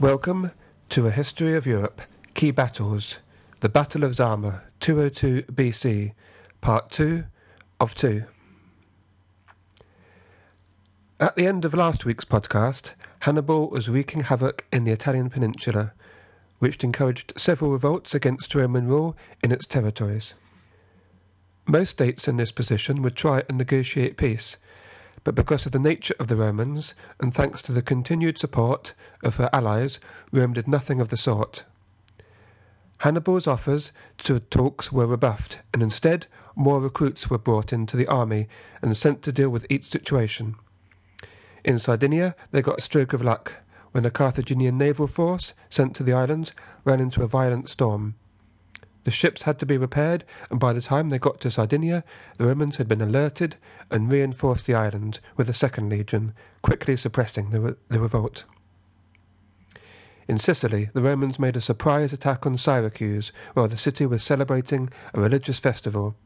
Welcome to A History of Europe Key Battles The Battle of Zama, 202 BC, Part 2 of 2. At the end of last week's podcast, Hannibal was wreaking havoc in the Italian peninsula, which encouraged several revolts against Roman rule in its territories. Most states in this position would try and negotiate peace, but because of the nature of the Romans, and thanks to the continued support of her allies, Rome did nothing of the sort. Hannibal's offers to talks were rebuffed, and instead more recruits were brought into the army and sent to deal with each situation. In Sardinia, they got a stroke of luck when a Carthaginian naval force sent to the island ran into a violent storm. The ships had to be repaired, and by the time they got to Sardinia, the Romans had been alerted and reinforced the island with a second legion, quickly suppressing the, re- the revolt. In Sicily, the Romans made a surprise attack on Syracuse while the city was celebrating a religious festival.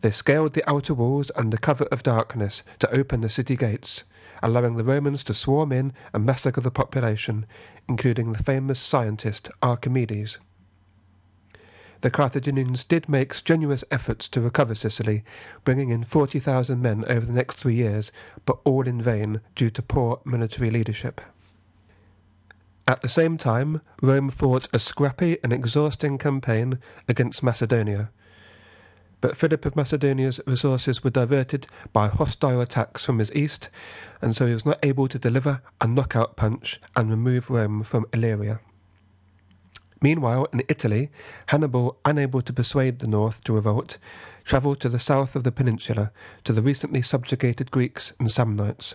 They scaled the outer walls under cover of darkness to open the city gates, allowing the Romans to swarm in and massacre the population, including the famous scientist Archimedes. The Carthaginians did make strenuous efforts to recover Sicily, bringing in 40,000 men over the next three years, but all in vain due to poor military leadership. At the same time, Rome fought a scrappy and exhausting campaign against Macedonia. But Philip of Macedonia's resources were diverted by hostile attacks from his east, and so he was not able to deliver a knockout punch and remove Rome from Illyria. Meanwhile, in Italy, Hannibal, unable to persuade the north to revolt, travelled to the south of the peninsula to the recently subjugated Greeks and Samnites.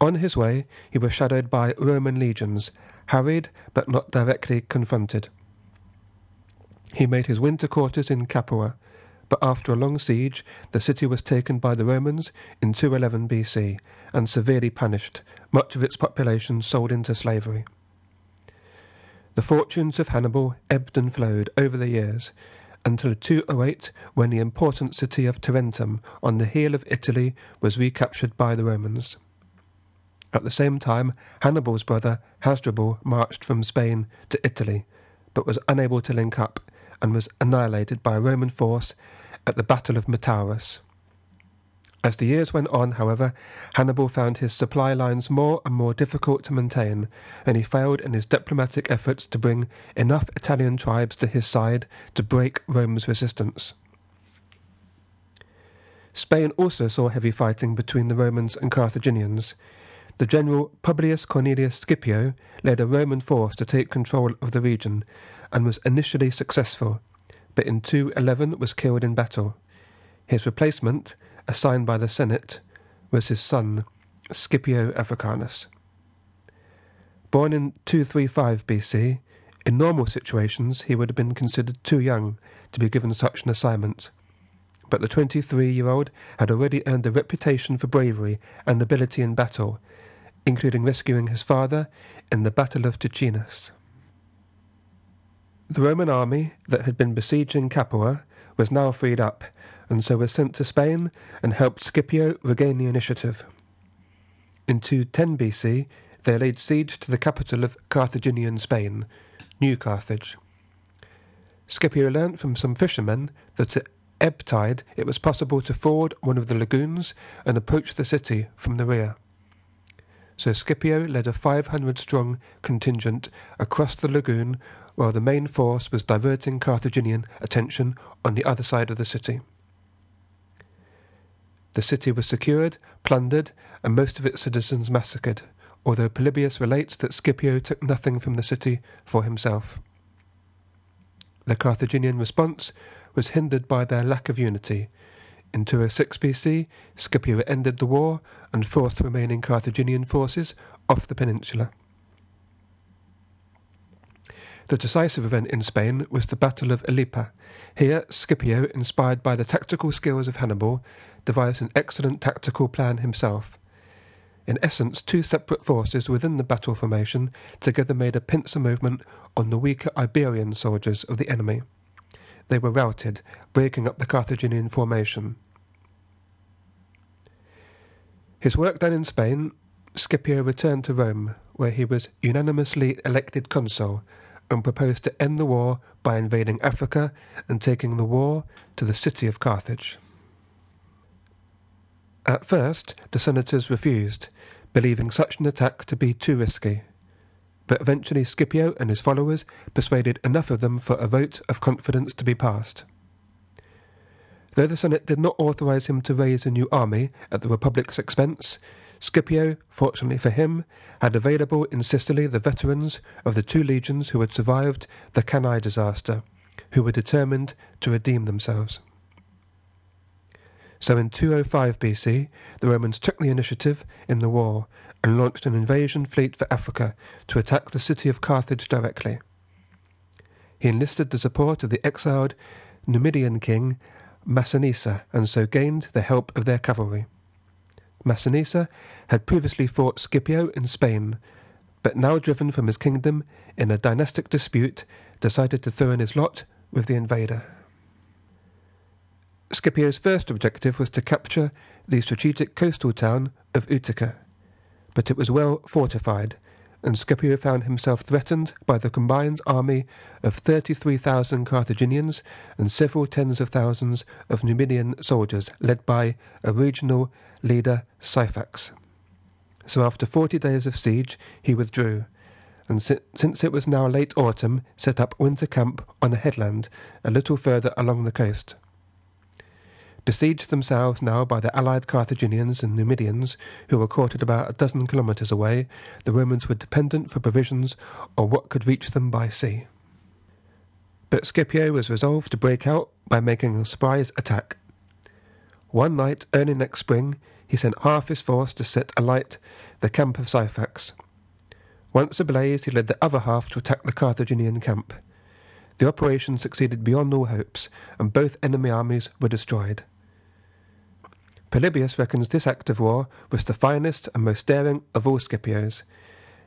On his way, he was shadowed by Roman legions, harried but not directly confronted. He made his winter quarters in Capua, but after a long siege, the city was taken by the Romans in 211 BC and severely punished, much of its population sold into slavery. The fortunes of Hannibal ebbed and flowed over the years until 208 when the important city of Tarentum on the heel of Italy was recaptured by the Romans. At the same time, Hannibal's brother Hasdrubal marched from Spain to Italy, but was unable to link up and was annihilated by a Roman force at the Battle of Metaurus. As the years went on, however, Hannibal found his supply lines more and more difficult to maintain, and he failed in his diplomatic efforts to bring enough Italian tribes to his side to break Rome's resistance. Spain also saw heavy fighting between the Romans and Carthaginians. The general Publius Cornelius Scipio led a Roman force to take control of the region and was initially successful, but in 211 was killed in battle. His replacement, assigned by the Senate, was his son, Scipio Africanus. Born in 235 BC, in normal situations he would have been considered too young to be given such an assignment. But the 23 year old had already earned a reputation for bravery and ability in battle, including rescuing his father in the Battle of Ticinus. The Roman army that had been besieging Capua was now freed up and so were sent to Spain and helped Scipio regain the initiative. In 210 BC, they laid siege to the capital of Carthaginian Spain, New Carthage. Scipio learnt from some fishermen that at ebb tide it was possible to ford one of the lagoons and approach the city from the rear. So Scipio led a 500 strong contingent across the lagoon while the main force was diverting Carthaginian attention on the other side of the city. The city was secured, plundered, and most of its citizens massacred, although Polybius relates that Scipio took nothing from the city for himself. The Carthaginian response was hindered by their lack of unity. In 206 BC, Scipio ended the war and forced the remaining Carthaginian forces off the peninsula. The decisive event in Spain was the Battle of Ilipa. Here, Scipio, inspired by the tactical skills of Hannibal, devised an excellent tactical plan himself. In essence, two separate forces within the battle formation together made a pincer movement on the weaker Iberian soldiers of the enemy. They were routed, breaking up the Carthaginian formation. His work done in Spain, Scipio returned to Rome, where he was unanimously elected consul and proposed to end the war by invading Africa and taking the war to the city of Carthage. At first, the senators refused, believing such an attack to be too risky. But eventually, Scipio and his followers persuaded enough of them for a vote of confidence to be passed. Though the Senate did not authorize him to raise a new army at the Republic's expense, Scipio, fortunately for him, had available in Sicily the veterans of the two legions who had survived the Cannae disaster, who were determined to redeem themselves. So in 205 BC, the Romans took the initiative in the war and launched an invasion fleet for Africa to attack the city of Carthage directly. He enlisted the support of the exiled Numidian king Massinissa and so gained the help of their cavalry. Massinissa had previously fought Scipio in Spain, but now driven from his kingdom in a dynastic dispute, decided to throw in his lot with the invader. Scipio's first objective was to capture the strategic coastal town of Utica, but it was well fortified, and Scipio found himself threatened by the combined army of 33,000 Carthaginians and several tens of thousands of Numidian soldiers led by a regional leader, Syphax. So after 40 days of siege, he withdrew, and si- since it was now late autumn, set up winter camp on a headland a little further along the coast. Besieged themselves now by the allied Carthaginians and Numidians, who were quartered about a dozen kilometres away, the Romans were dependent for provisions on what could reach them by sea. But Scipio was resolved to break out by making a surprise attack. One night, early next spring, he sent half his force to set alight the camp of Syphax. Once ablaze, he led the other half to attack the Carthaginian camp. The operation succeeded beyond all hopes, and both enemy armies were destroyed. Polybius reckons this act of war was the finest and most daring of all Scipio's.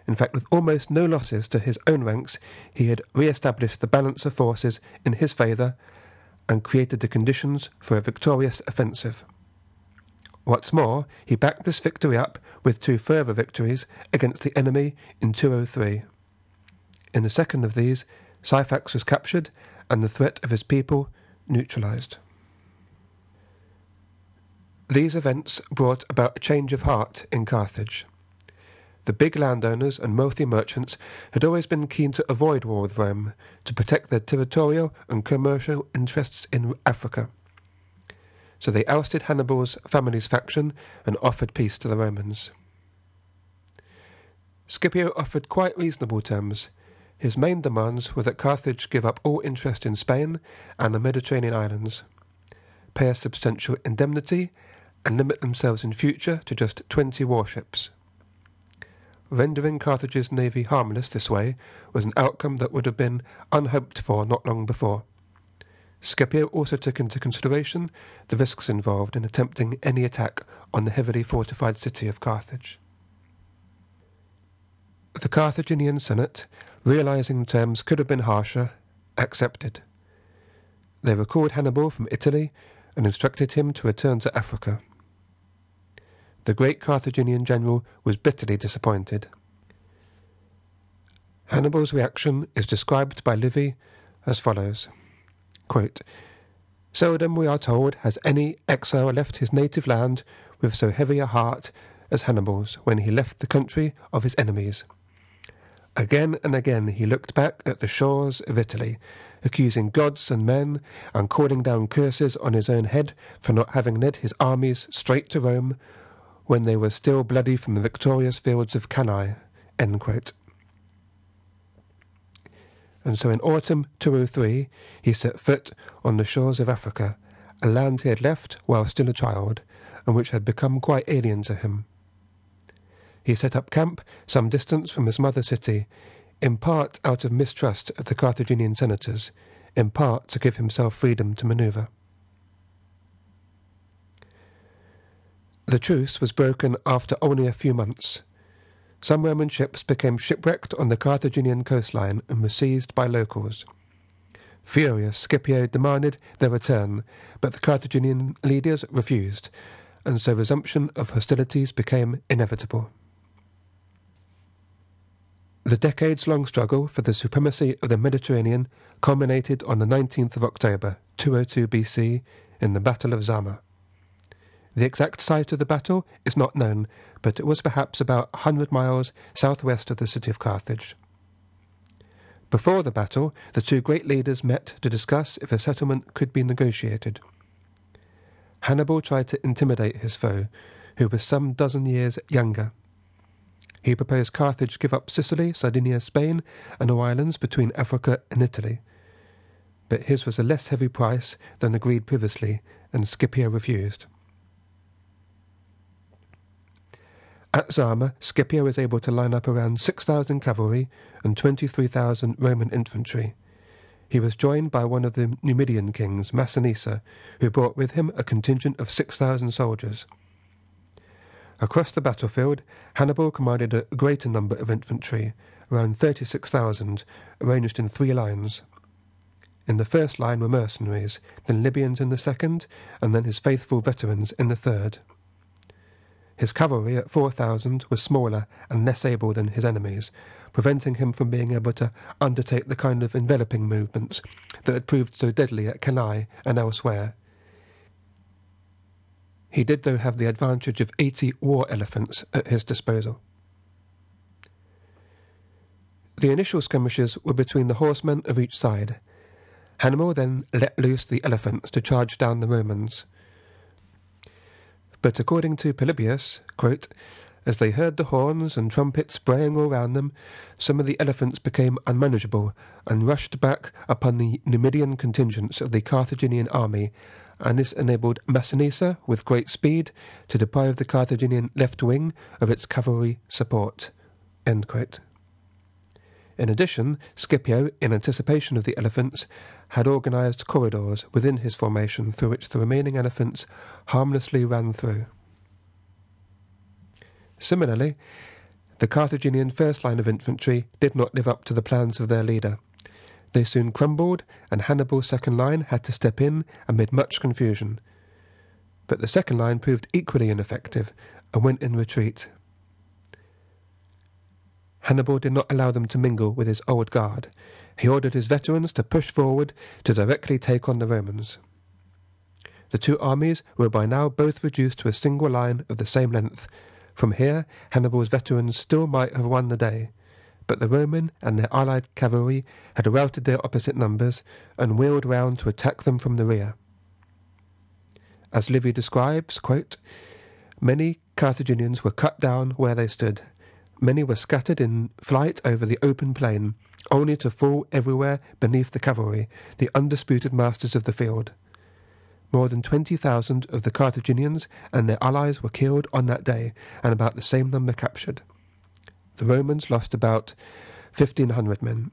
In fact, with almost no losses to his own ranks, he had re established the balance of forces in his favour and created the conditions for a victorious offensive. What's more, he backed this victory up with two further victories against the enemy in 203. In the second of these, Syphax was captured and the threat of his people neutralized. These events brought about a change of heart in Carthage. The big landowners and wealthy merchants had always been keen to avoid war with Rome to protect their territorial and commercial interests in Africa. So they ousted Hannibal's family's faction and offered peace to the Romans. Scipio offered quite reasonable terms. His main demands were that Carthage give up all interest in Spain and the Mediterranean islands, pay a substantial indemnity, and limit themselves in future to just 20 warships. Rendering Carthage's navy harmless this way was an outcome that would have been unhoped for not long before. Scipio also took into consideration the risks involved in attempting any attack on the heavily fortified city of Carthage. The Carthaginian Senate, realizing the terms could have been harsher, accepted. They recalled Hannibal from Italy and instructed him to return to Africa. The great Carthaginian general was bitterly disappointed. Hannibal's reaction is described by Livy as follows quote, Seldom, we are told, has any exile left his native land with so heavy a heart as Hannibal's when he left the country of his enemies. Again and again he looked back at the shores of Italy, accusing gods and men, and calling down curses on his own head for not having led his armies straight to Rome, when they were still bloody from the victorious fields of Cannae. And so in autumn 203, he set foot on the shores of Africa, a land he had left while still a child, and which had become quite alien to him. He set up camp some distance from his mother city, in part out of mistrust of the Carthaginian senators, in part to give himself freedom to maneuver. The truce was broken after only a few months. Some Roman ships became shipwrecked on the Carthaginian coastline and were seized by locals. Furious, Scipio demanded their return, but the Carthaginian leaders refused, and so resumption of hostilities became inevitable. The decades long struggle for the supremacy of the Mediterranean culminated on the 19th of October, 202 BC, in the Battle of Zama. The exact site of the battle is not known, but it was perhaps about a 100 miles southwest of the city of Carthage. Before the battle, the two great leaders met to discuss if a settlement could be negotiated. Hannibal tried to intimidate his foe, who was some dozen years younger. He proposed Carthage give up Sicily, Sardinia, Spain, and the islands between Africa and Italy. But his was a less heavy price than agreed previously, and Scipio refused. At Zama, Scipio was able to line up around 6,000 cavalry and 23,000 Roman infantry. He was joined by one of the Numidian kings, Massinissa, who brought with him a contingent of 6,000 soldiers. Across the battlefield, Hannibal commanded a greater number of infantry, around 36,000, arranged in three lines. In the first line were mercenaries, then Libyans in the second, and then his faithful veterans in the third. His cavalry at 4,000 was smaller and less able than his enemies, preventing him from being able to undertake the kind of enveloping movements that had proved so deadly at Cannae and elsewhere. He did, though, have the advantage of 80 war elephants at his disposal. The initial skirmishes were between the horsemen of each side. Hannibal then let loose the elephants to charge down the Romans. But according to Polybius, quote, as they heard the horns and trumpets braying all round them, some of the elephants became unmanageable and rushed back upon the Numidian contingents of the Carthaginian army, and this enabled Massinissa, with great speed, to deprive the Carthaginian left wing of its cavalry support. In addition, Scipio, in anticipation of the elephants, had organized corridors within his formation through which the remaining elephants harmlessly ran through. Similarly, the Carthaginian first line of infantry did not live up to the plans of their leader. They soon crumbled, and Hannibal's second line had to step in amid much confusion. But the second line proved equally ineffective and went in retreat. Hannibal did not allow them to mingle with his old guard. He ordered his veterans to push forward to directly take on the Romans. The two armies were by now both reduced to a single line of the same length, from here, Hannibal's veterans still might have won the day, but the Roman and their allied cavalry had routed their opposite numbers and wheeled round to attack them from the rear. As Livy describes, quote, Many Carthaginians were cut down where they stood. Many were scattered in flight over the open plain, only to fall everywhere beneath the cavalry, the undisputed masters of the field. More than 20,000 of the Carthaginians and their allies were killed on that day, and about the same number captured. The Romans lost about 1,500 men.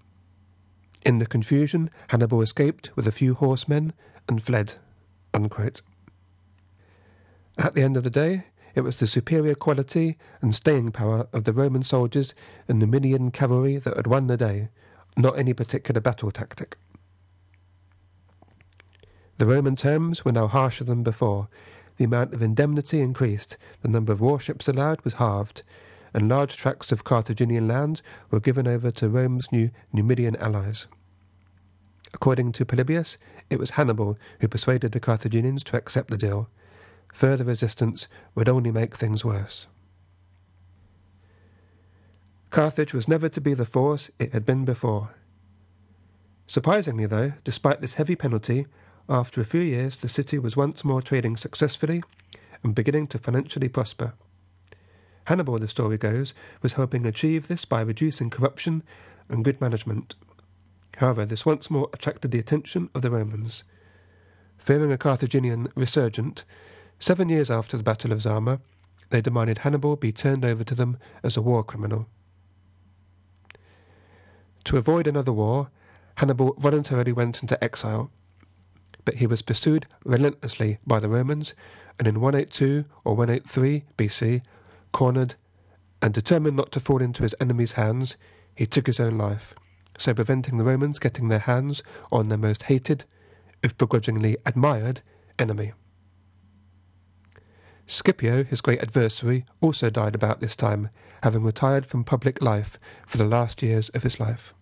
In the confusion, Hannibal escaped with a few horsemen and fled. Unquote. At the end of the day, it was the superior quality and staying power of the Roman soldiers and Numidian cavalry that had won the day, not any particular battle tactic. The Roman terms were now harsher than before. The amount of indemnity increased, the number of warships allowed was halved, and large tracts of Carthaginian land were given over to Rome's new Numidian allies. According to Polybius, it was Hannibal who persuaded the Carthaginians to accept the deal. Further resistance would only make things worse. Carthage was never to be the force it had been before. Surprisingly, though, despite this heavy penalty, after a few years, the city was once more trading successfully and beginning to financially prosper. Hannibal, the story goes, was hoping to achieve this by reducing corruption and good management. However, this once more attracted the attention of the Romans. Fearing a Carthaginian resurgent, seven years after the Battle of Zama, they demanded Hannibal be turned over to them as a war criminal. To avoid another war, Hannibal voluntarily went into exile, but he was pursued relentlessly by the Romans, and in 182 or 183 BC, cornered and determined not to fall into his enemies' hands, he took his own life, so preventing the Romans getting their hands on their most hated, if begrudgingly admired, enemy. Scipio, his great adversary, also died about this time, having retired from public life for the last years of his life.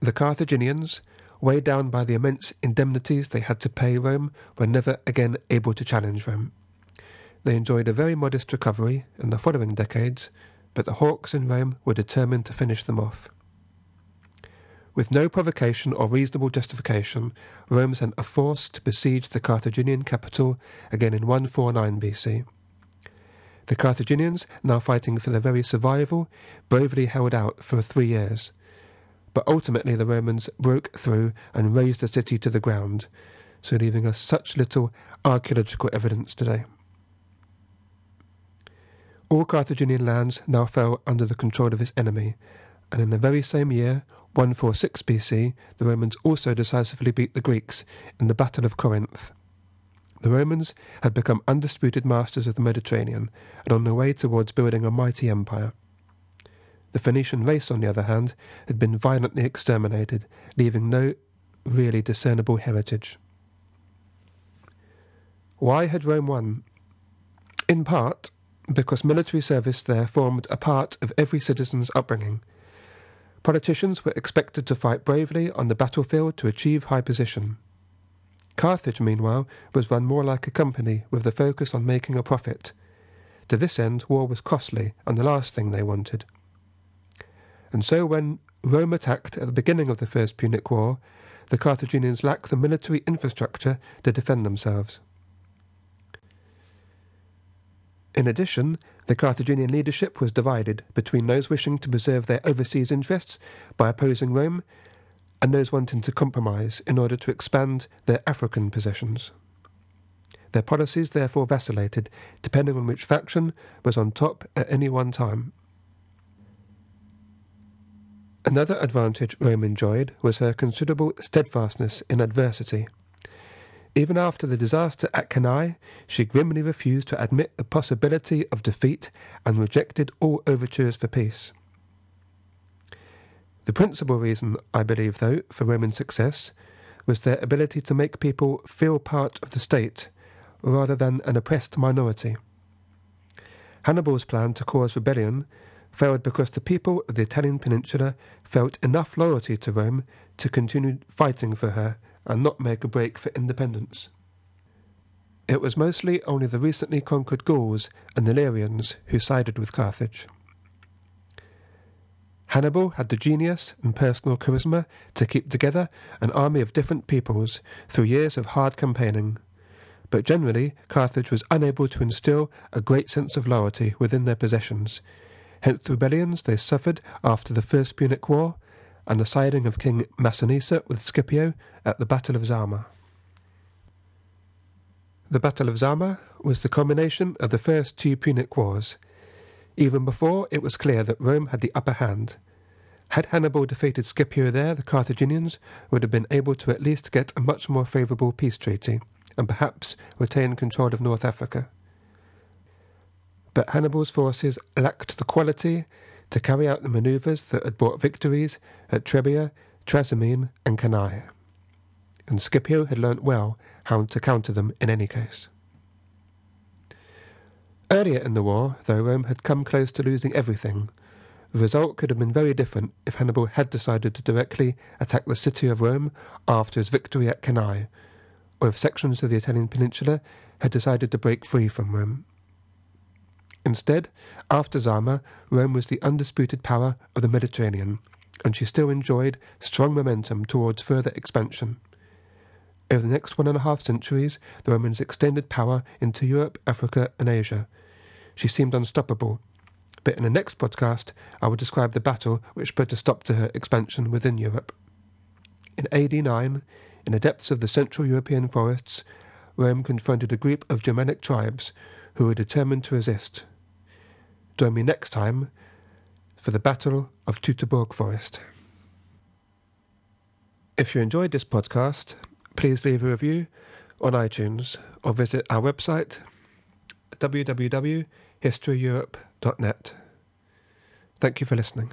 The Carthaginians, weighed down by the immense indemnities they had to pay Rome, were never again able to challenge Rome. They enjoyed a very modest recovery in the following decades, but the hawks in Rome were determined to finish them off. With no provocation or reasonable justification, Rome sent a force to besiege the Carthaginian capital again in 149 BC. The Carthaginians, now fighting for their very survival, bravely held out for three years. But ultimately, the Romans broke through and razed the city to the ground, so leaving us such little archaeological evidence today. All Carthaginian lands now fell under the control of its enemy, and in the very same year, 146 BC, the Romans also decisively beat the Greeks in the Battle of Corinth. The Romans had become undisputed masters of the Mediterranean and on their way towards building a mighty empire. The Phoenician race, on the other hand, had been violently exterminated, leaving no really discernible heritage. Why had Rome won? In part, because military service there formed a part of every citizen's upbringing – Politicians were expected to fight bravely on the battlefield to achieve high position. Carthage, meanwhile, was run more like a company with the focus on making a profit. To this end, war was costly and the last thing they wanted. And so, when Rome attacked at the beginning of the First Punic War, the Carthaginians lacked the military infrastructure to defend themselves. In addition, the Carthaginian leadership was divided between those wishing to preserve their overseas interests by opposing Rome and those wanting to compromise in order to expand their African possessions. Their policies therefore vacillated, depending on which faction was on top at any one time. Another advantage Rome enjoyed was her considerable steadfastness in adversity. Even after the disaster at Cannae, she grimly refused to admit the possibility of defeat and rejected all overtures for peace. The principal reason, I believe, though, for Roman success was their ability to make people feel part of the state rather than an oppressed minority. Hannibal's plan to cause rebellion failed because the people of the Italian peninsula felt enough loyalty to Rome to continue fighting for her and not make a break for independence. It was mostly only the recently conquered Gauls and Illyrians who sided with Carthage. Hannibal had the genius and personal charisma to keep together an army of different peoples through years of hard campaigning, but generally Carthage was unable to instill a great sense of loyalty within their possessions. Hence the rebellions they suffered after the First Punic War and the siding of King Massinissa with Scipio at the Battle of Zama. The Battle of Zama was the culmination of the first two Punic Wars. Even before it was clear that Rome had the upper hand. Had Hannibal defeated Scipio there, the Carthaginians would have been able to at least get a much more favourable peace treaty, and perhaps retain control of North Africa. But Hannibal's forces lacked the quality to carry out the manoeuvres that had brought victories at Trebia, Trasimene, and Cannae. And Scipio had learnt well how to counter them in any case. Earlier in the war, though Rome had come close to losing everything, the result could have been very different if Hannibal had decided to directly attack the city of Rome after his victory at Cannae, or if sections of the Italian peninsula had decided to break free from Rome. Instead, after Zama, Rome was the undisputed power of the Mediterranean, and she still enjoyed strong momentum towards further expansion. Over the next one and a half centuries, the Romans extended power into Europe, Africa, and Asia, she seemed unstoppable. But in the next podcast, I will describe the battle which put a stop to her expansion within Europe. In AD 9, in the depths of the Central European forests, Rome confronted a group of Germanic tribes who were determined to resist. Join me next time for the Battle of Teutoburg Forest. If you enjoyed this podcast, please leave a review on iTunes or visit our website www.historyeurope.net. Thank you for listening.